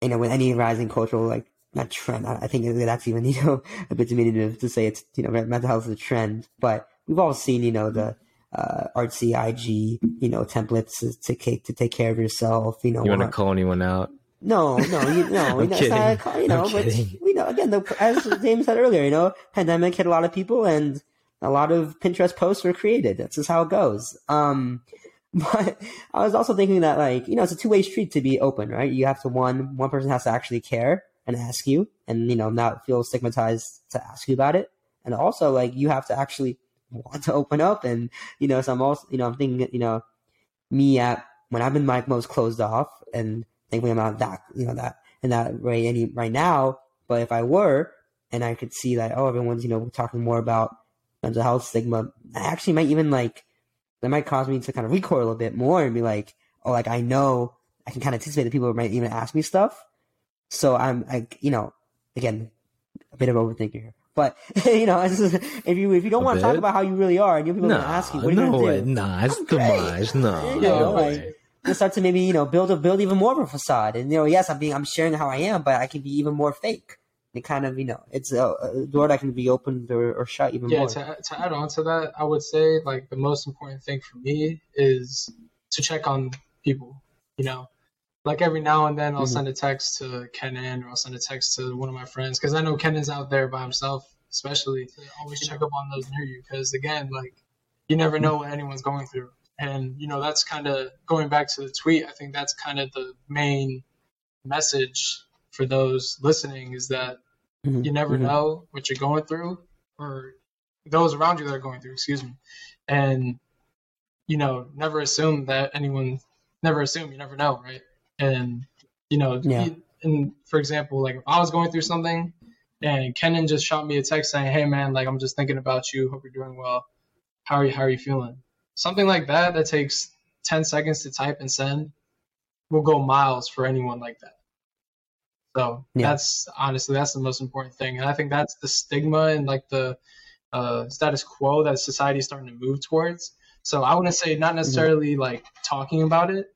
you know with any rising cultural like not trend. I think that's even you know a bit diminutive to say it's you know mental health is a trend, but we've all seen you know the uh, artsy IG you know templates to take to take care of yourself. You know, you want to call anyone out? No, no, you, no. I'm kidding. Not, you know, I'm but kidding. you know, again, the, as James said earlier, you know, pandemic hit a lot of people, and a lot of Pinterest posts were created. That's just how it goes. Um, but I was also thinking that, like, you know, it's a two way street to be open, right? You have to one one person has to actually care and ask you, and you know, not feel stigmatized to ask you about it, and also like you have to actually want to open up, and you know, so I'm also, you know, I'm thinking, you know, me at when I've been like most closed off and thankfully I'm not that you know that in that way any right now. But if I were, and I could see that oh everyone's you know talking more about mental health stigma, I actually might even like that might cause me to kind of recoil a bit more and be like oh like I know I can kind of anticipate that people might even ask me stuff. So I'm like you know again a bit of overthinking here. But you know, just- if you if you don't want to talk about how you really are, and you people are gonna ask you, what are you no gonna way. do? Nah, it's I'm too much. No, You know, no like- way. and start to maybe you know build a build even more of a facade. And you know, yes, I'm being I'm sharing how I am, but I can be even more fake. It kind of you know, it's a, a door that can be opened or, or shut even yeah more. Yeah, to, to add on to that i would say like the most important thing for me is to check on people you know like every now and then i'll Mhm. send a text to kenan or i'll send a text to one of my friends because i know kenan's out there by himself especially. To always check up on those near you because again like you never know what anyone's going through. And you know that's kind of going back to the tweet i think that's kind of the main message for those listening is that Mhm, you never mhm. know what you're going through or those around you that are going through excuse me. And you know never assume that anyone never assume you never know right and you know Yeah. and for example like if i was going through something and kenan just shot me a text saying hey man like i'm just thinking about you hope you're doing well how are you how are you feeling something like that that takes 10 seconds to type and send will go miles for anyone like that so Yeah. that's honestly that's the most important thing, and I think that's the stigma and like the uh, status quo that society is starting to move towards. So I wouldn't say not necessarily like talking about it,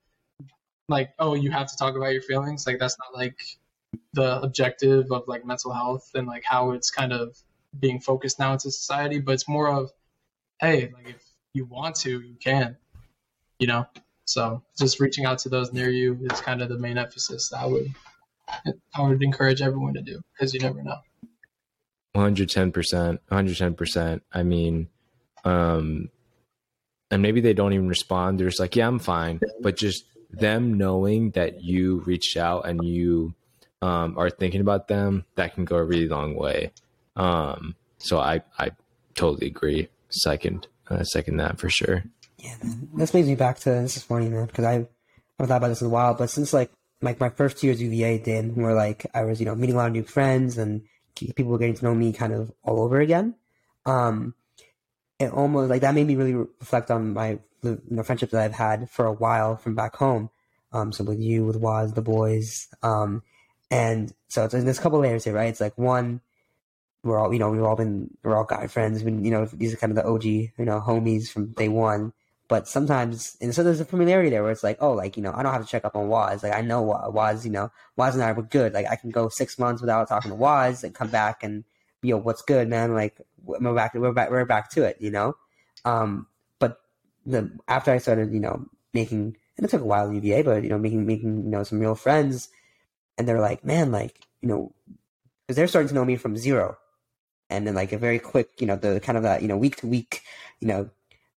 like oh you have to talk about your feelings. Like that's not like the objective of like mental health and like how it's kind of being focused now into society. But it's more of hey like if you want to you can, you know. So just reaching out to those near you is kind of the main emphasis that I would I would encourage everyone to do because you never know. 110%. 110%. I mean, um, and maybe they don't even respond. They're just like, yeah, I'm fine. But just them knowing that you reached out and you um, are thinking about them, that can go a really long way. Um, so I, I totally agree. Second, uh, second that for sure. Yeah. This brings me back to this is funny, man, because I haven't thought about this in a while, but since like like my first years UVA did, where like I was you know meeting a lot of new friends and people were getting to know me kind of all over again. Um, it almost like that made me really reflect on my the you know friendships that I've had for a while from back home. Um, so with you, with Waz, the boys, um, and so it's there's a couple layers here, right? It's like one, we're all you know we've all been we're all guy friends. Been you know these are kind of the OG you know homies from day one. But sometimes, and so there's a familiarity there where it's like, oh, like you know, I don't have to check up on Waz. Like I know Wa- Waz, you know, Waz and I were good. Like I can go six months without talking to Waz and come back and you know, what's good, man? Like we're back, we're back, we're back to it, you know. Um, the after I started, you know, making and it took a while in UVA, but you know, making making you know some real friends, and they're like, man, like you know, because they're starting to know me from zero, and then like a very quick, you know, the kind of that you know week to week, you know,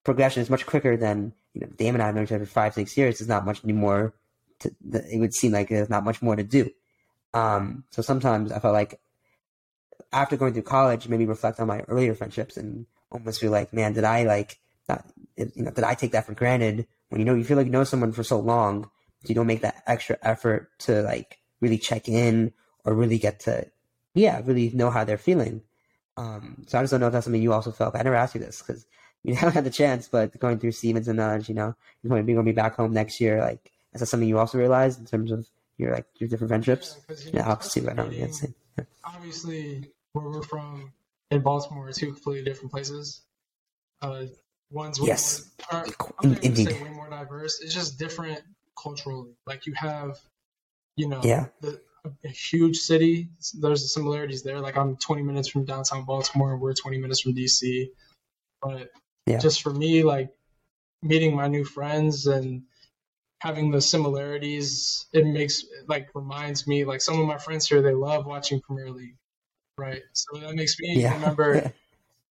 progression is much quicker than you know. Damon and I have known each other for five six years. There's not much anymore. To, it would seem like there's not much more to do. Um, so sometimes I felt like after going through college, maybe reflect on my earlier friendships and almost feel like, man, did I like not, you know, did I take that for granted? When you know you feel like you know someone for so long, you don't make that extra effort to like really check in or really get to, yeah, really know how they're feeling. Um, so I just don't know if that's something you also felt. I never asked you this because you haven't had the chance, but going through Stevens and Nudge, you know, you're going to be back home next year. Like, is that something you also realized in terms of your like your different friendships? Yeah, Yeah, too. I don't meeting-. Obviously where we're from in Baltimore are two completely different places. Uh, one's Yes. more, or, In- I'm not indeed. say way more diverse. It's just different culturally. Like you have, you know, Yeah. the, a huge city. There's the similarities there. Like I'm 20 minutes from downtown Baltimore, and we're 20 minutes from DC. But Yeah. just for me, like meeting my new friends and having the similarities, it makes like reminds me like some of my friends here they love watching Premier League, right? So that makes me Yeah. remember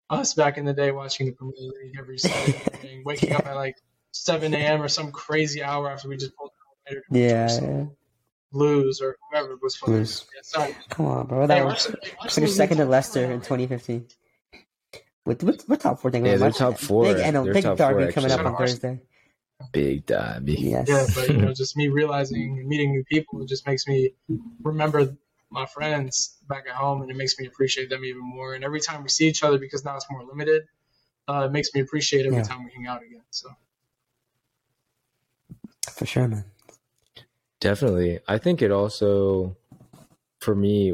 us back in the day watching the Premier League every Saturday morning, waking up at like 7 a.m. or some crazy hour after we just pulled the all-nighter to watch Yeah, yeah. lose or whoever was playing. Blues. Yeah, sorry. Come on, bro. Hey, That was Arsenal- hey, second to Leicester in 2015. With with we're top four thing. Yeah, they're top four. Big, I know, They're big top four, derby coming up on Thursday. Big derby. Yes. Yeah, but you know, just me realizing and meeting new people, it just makes me remember my friends back at home, and it makes me appreciate them even more. And every time we see each other, because now it's more limited, uh, it makes me appreciate every Yeah. time we hang out again. So For sure, man. Definitely. I think it also, for me,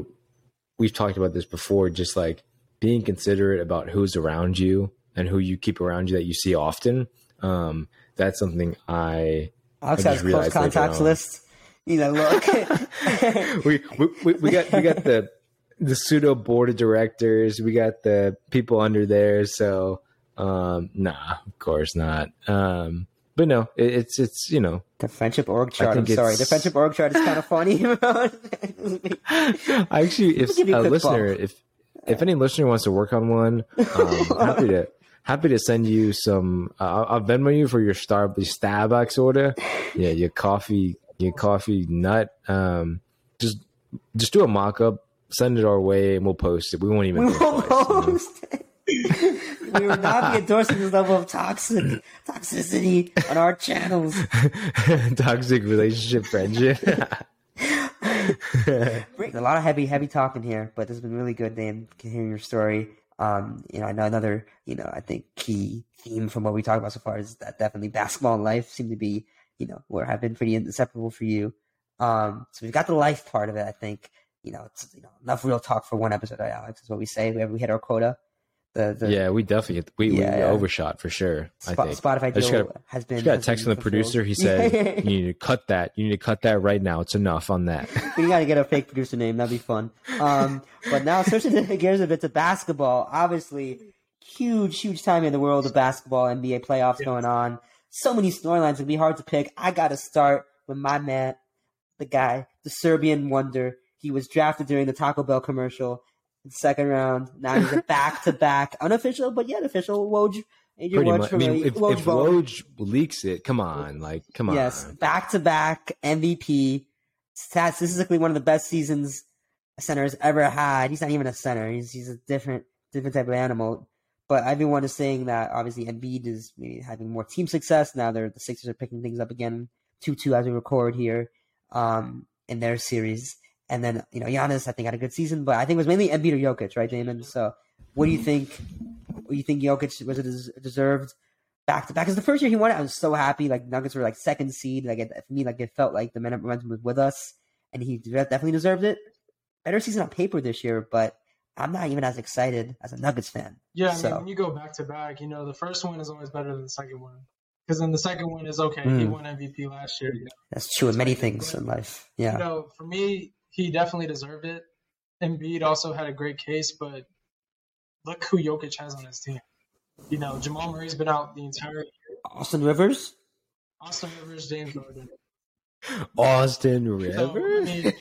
we've talked about this before, just like being considerate about who's around you and who you keep around you that you see often. Um, that's something I Alex I has just close realized later contacts list. You know, look. we, we we we got we got the the pseudo board of directors. We got the people under there. So um, nah, of course not. Um, but no, it, it's it's you know the friendship org chart. I'm sorry. The friendship org chart is kind of funny. I actually, if a a listener, bump. if if any listener wants to work on one, um, happy to happy to send you some. Uh, I'll, I'll Venmo you for your Star your Starbucks order. Yeah, your coffee your coffee nut. Um, just just do a mock up, send it our way, and we'll post it. We won't even we you know? almost. we would not be endorsing this level of toxic toxicity on our channels. Toxic relationship friendship. A lot of heavy, heavy talking here, but this has been really good, Dan, hearing your story. Um, you know, I know another, you know, I think key theme from what we talked about so far is that definitely basketball and life seem to be, you know, where have been pretty inseparable for you. Um, so we've got the life part of it. I think, you know, it's you know enough real talk for one episode. Alex is what we say. We we hit our quota. The the yeah, we definitely we, Yeah, we yeah. overshot for sure. I think. Spotify I just got has been. Just got a text from the producer. He said, "You need to cut that. You need to cut that right now. It's enough on that." we gotta get a fake producer name. That'd be fun. Um, but now switching the gears a bit to basketball. Obviously, huge, huge time in the world of basketball. NBA playoffs going on. So many storylines. It'd be hard to pick. I gotta start with my man, the guy, the Serbian wonder. He was drafted during the Taco Bell commercial, in the second round. Now he's a back-to-back, unofficial but yet official. Woj, Pretty Woj much. I mean, the- if, Woj if. Woj leaks it, come on, like, come on. Yes, back to back MVP. Statistically one of the best seasons a center has ever had. He's not even a center. He's he's a different different type of animal. But everyone is saying that obviously Embiid is maybe having more team success now. They're the Sixers are picking things up again, two two as we record here, um, in their series. And then you know Giannis, I think had a good season, but I think it was mainly Embiid or Jokic, right, Damon? So what do you think? Do you think Jokic was it deserved? back to back. Because the first year he won it, I was so happy. Like Nuggets were like second seed. Like it, for me, like it felt like the momentum was with us, and he definitely deserved it. Better season on paper this year, but I'm not even as excited as a Nuggets fan. yeah, I mean, when you go back to back, you know, the first one is always better than the second one. Because then the second one is okay. He Mm. won MVP last year. You know, That's true in many things in life. you Yeah, know, for me, he definitely deserved it. Embiid also had a great case, but look who Jokic has on his team. You know, Jamal Murray's been out the entire year. Austin Rivers. Austin Rivers, James Harden. Austin So, I Rivers. mean,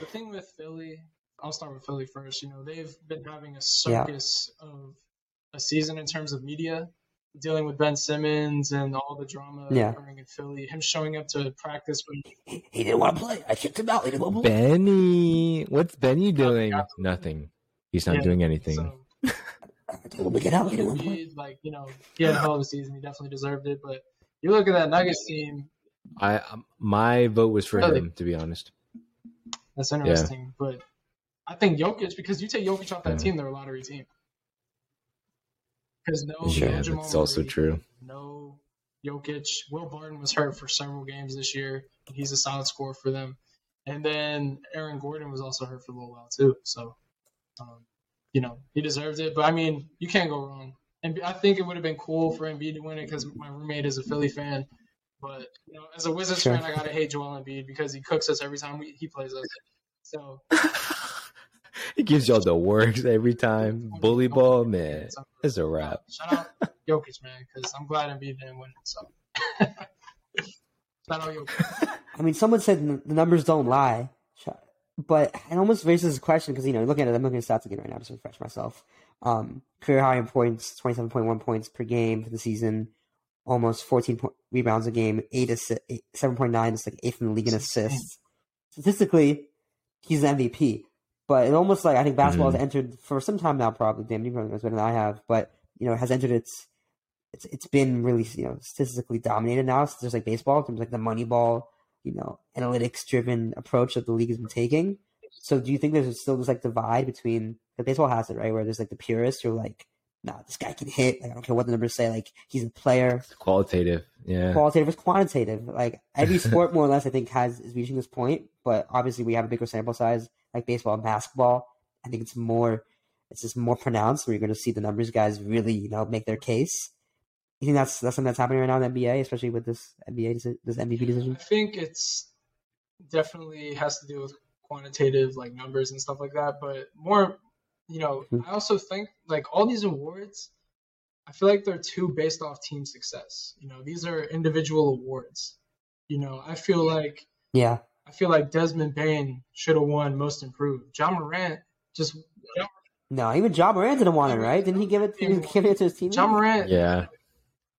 the thing with Philly, I'll start with Philly first. You know, they've been having a circus of a season in terms of media, dealing with Ben Simmons and all the drama Yeah. occurring in Philly. Him showing up to practice when He, he didn't want to play. I kicked him out. He didn't want to play. Benny, what's Benny doing? got- Nothing. He's not Yeah, doing anything. so I told him to get out. He didn't want to play. Embiid, like you know, he had a hell of a season. He definitely deserved it. But you look at that Nuggets team. I um, my vote was for Really? him, to be honest. That's interesting. But I think Jokic, because you take Jokic off that Yeah. team, they're a lottery team. Because no, Yeah, no Jamal that's also true. No Jokic. Will Barton was hurt for several games this year. He's a solid scorer for them. And then Aaron Gordon was also hurt for a little while too. So, um, you know, he deserved it. But I mean, you can't go wrong And I think it would have been cool for Embiid to win it because my roommate is a Philly fan. But you know, as a Wizards Sure. fan, I gotta hate Joel Embiid because he cooks us every time we, he plays us. So He gives y'all the works every time. Bully ball, man. It's a wrap. Shout out Jokic, man, because I'm glad Embiid didn't win it. So shout out Jokic. I mean, someone said the numbers don't lie, but it almost raises a question because you know, looking at it, I'm looking at stats again right now just to refresh myself. Um, career high in points, 27.1 points per game for the season, almost 14 po- rebounds a game, eight assi- eight, 7.9 is like eighth in the league in assists. Statistically, he's the MVP. But it almost like I think basketball has mm-hmm. entered for some time now, probably. Damn, you probably knows better than I have. But you know, it has entered its it's it's been really you know statistically dominated now. So there's like baseball in terms of like the money ball, you know, analytics driven approach that the league has been taking. So do you think there's still this like divide between the baseball has it right where there's like the purists who are like, nah, this guy can hit. Like I don't care what the numbers say. Like he's a player. Qualitative. Yeah. Qualitative versus quantitative. Like every sport more or less I think has is reaching this point. But obviously we have a bigger sample size like baseball and basketball. I think it's more it's just more pronounced where you're going to see the numbers guys really you know make their case. You think that's that's something that's happening right now in the NBA, especially with this NBA this MVP decision? I think it's definitely has to do with quantitative like numbers and stuff like that, but more, you know, Mhm. I also think like all these awards, I feel like they're too based off team success. You know, these are individual awards. You know, I feel like Yeah, I feel like Desmond Bane should have won Most Improved. Ja Morant just no, even Ja Morant didn't want it, right? Didn't he give it? Didn't he give it to his team? Ja Morant, Yeah.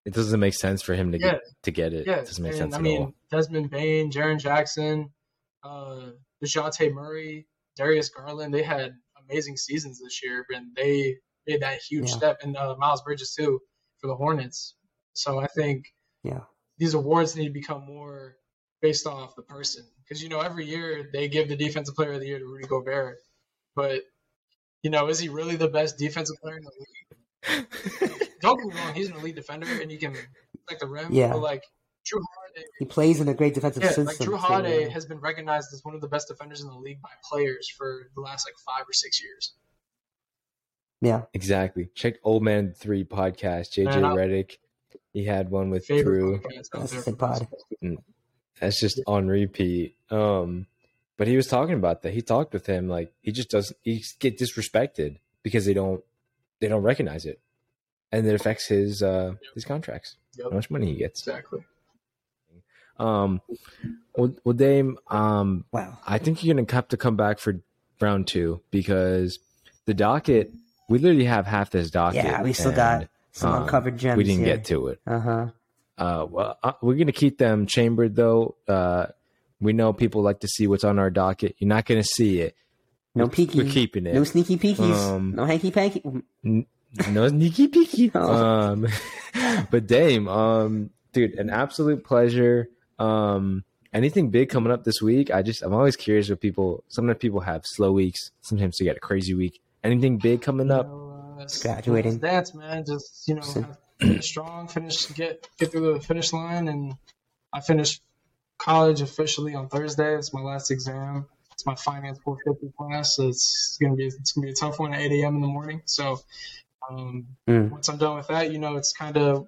It doesn't make sense for him to Yeah. get to get it. Yeah, It doesn't make and, sense I at mean, all. Desmond Bane, Jaren Jackson, uh, Dejounte Murray, Darius Garland, they had amazing seasons this year, and they made that huge Yeah. step. And uh, Miles Bridges too for the Hornets. So I think Yeah, these awards need to become more based off the person, because you know every year they give the Defensive Player of the Year to Rudy Gobert, but you know is he really the best defensive player in the league? Don't get me wrong, he's an elite defender and he can like the rim. Yeah. But like Jrue Holiday, he plays in a great defensive yeah, system. like Jrue too, Holiday yeah. has been recognized as one of the best defenders in the league by players for the last like five or six years. yeah, Exactly. Check Old Man Three podcast. JJ Man, I- Redick. He had one with Favorite Jrue. podcast out that's a there sick for us. pod. That's just on repeat. Um, but he was talking about that. He talked with him like he just doesn't. He get disrespected because they don't they don't recognize it, and it affects his uh his contracts. Yep. How much money he gets. Exactly. Um, well, well, Dame. Um, Wow. I think you're gonna have to come back for round two because the docket. We literally have half this docket. Yeah, we still and, got some um, uncovered gems. We didn't here. get to it. Uh huh. Uh, well, uh, we're gonna keep them chambered though. Uh, we know people like to see what's on our docket. You're not gonna see it. No peeky. We're keeping it. No sneaky peekies. Um, no hanky panky. no sneaky peeky. Um, but Dame, um, dude, an absolute pleasure. Um, anything big coming up this week? I just I'm always curious what people. Sometimes people have slow weeks. Sometimes they get a crazy week. Anything big coming You up? know, uh, Graduating. Dance, man. Just you know, have- finish strong. Finish get get through the finish line, and I finished college officially on Thursday. It's my last exam. It's my finance 450 class. So it's gonna be it's gonna be a tough one at 8 a.m. in the morning. So um, Mm. once I'm done with that, you know, it's kind of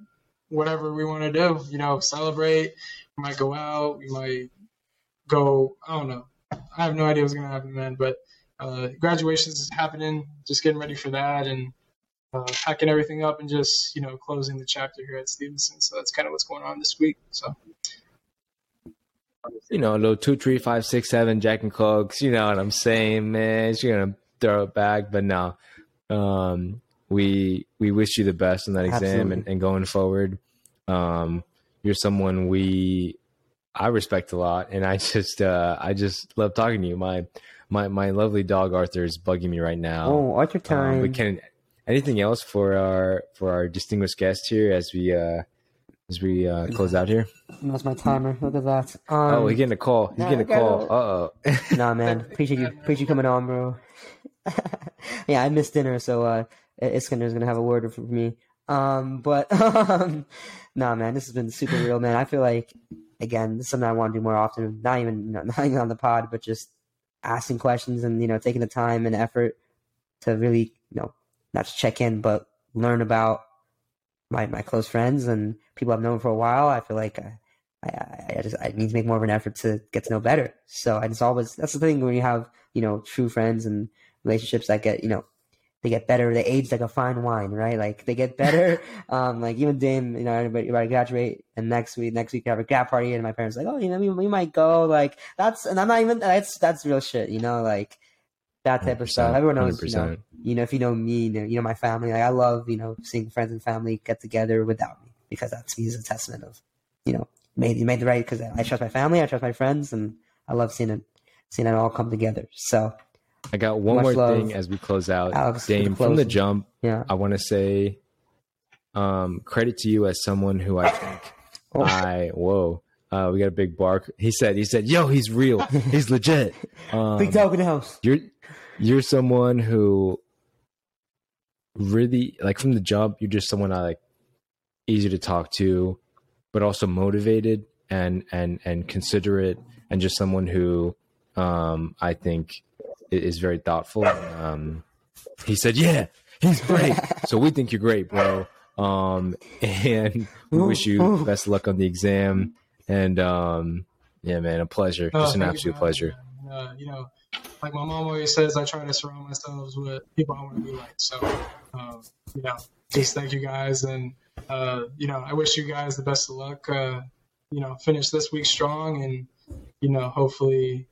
whatever we want to do. You know, celebrate. We might go out. We might go. I don't know. I have no idea what's gonna happen then, but uh, graduations is happening. Just getting ready for that and uh, packing everything up and just you know closing the chapter here at Stevenson. So that's kind of what's going on this week. So You know, a little two, three, five, six, seven, Jack and Cokes. You know what I'm saying, man? You're gonna throw it back, but no. Um, we we wish you the best in that exam Absolutely. and, and going forward. Um, you're someone we I respect a lot, and I just uh, I just love talking to you. My my my lovely dog Arthur is bugging me right now. Oh, Arthur time. Um, but can anything else for our for our distinguished guest here as we uh as we uh close out here? That's my timer. Look at that. Um, oh, he's getting a call. He's no, getting a call. Uh oh. nah, man. Appreciate you. Appreciate you coming on, bro. yeah, I missed dinner, so uh, Iskander's gonna have a word for me. Um, but um, nah, man, this has been super real, man. I feel like again, this is something I want to do more often. Not even, you know, not even on the pod, but just asking questions and you know taking the time and effort to really, you know, not to check in, but learn about my my close friends and people I've known for a while. I feel like I, I, I just I need to make more of an effort to get to know better. So I just always that's the thing when you have you know true friends and relationships that get you know they get better. They age like a fine wine, right? Like they get better. um, like even Dame, you know, everybody about to graduate, and next week, next week we have a grad party, and my parents like, oh, you know, we, we might go. Like that's, and I'm not even. That's that's real shit, you know, like that type of stuff. Everyone knows, 100%. you know, you know, if you know me, you know, you know my family. Like I love, you know, seeing friends and family get together without me because that's me is a testament of, you know, made you made the right because I trust my family, I trust my friends, and I love seeing it, seeing it all come together. So I got one more love. thing as we close out. Alex, Dame, from the jump, yeah. I want to say um, credit to you as someone who I think oh. I whoa. Uh, we got a big bark. He said, he said, yo, he's real. He's legit. Um, big dog in the house. You're, you're someone who really like from the jump, you're just someone I like easy to talk to, but also motivated and, and, and considerate and just someone who, um, I think is very thoughtful. Um, he said, "Yeah, he's great." so we think you're great, bro. Um, and we wish you best luck on the exam. And um, yeah, man, a pleasure. No, Just an absolute you, pleasure. Uh, you know, like my mom always says, I try to surround myself with people I want to be like. So, um, you know, just thank you guys, and uh, you know, I wish you guys the best of luck. Uh, you know, finish this week strong, and you know, hopefully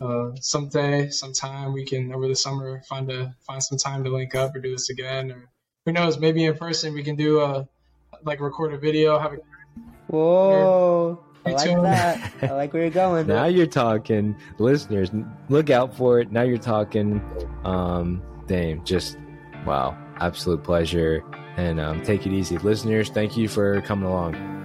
uh, someday, sometime we can over the summer find a find some time to link up or do this again, or who knows, maybe in person we can do a like record a video, have a whoa. I like that. I like where you're going. now you're talking, listeners. Look out for it. Now you're talking. Um, Dame, just wow, absolute pleasure. And um, take it easy, listeners. Thank you for coming along.